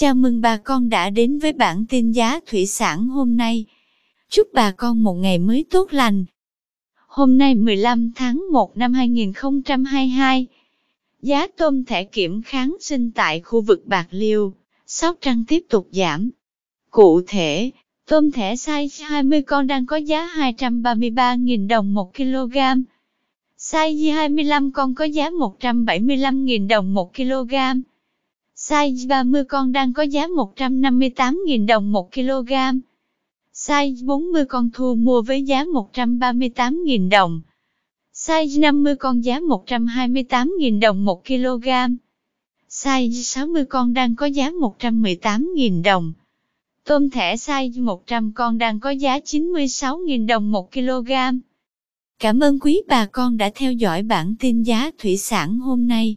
Chào mừng bà con đã đến với bản tin giá thủy sản hôm nay. Chúc bà con một ngày mới tốt lành. Hôm nay 15 tháng 1 năm 2022, giá tôm thẻ kiểm kháng sinh tại khu vực Bạc Liêu, Sóc Trăng tiếp tục giảm. Cụ thể, tôm thẻ size 20 con đang có giá 233.000 đồng 1 kg. Size 25 con có giá 175.000 đồng 1 kg. Size 30 con đang có giá 158.000 đồng 1 kg. Size 40 con thu mua với giá 138.000 đồng. Size 50 con giá 128.000 đồng 1 kg. Size 60 con đang có giá 118.000 đồng. Tôm thẻ size 100 con đang có giá 96.000 đồng 1 kg. Cảm ơn quý bà con đã theo dõi bản tin giá thủy sản hôm nay.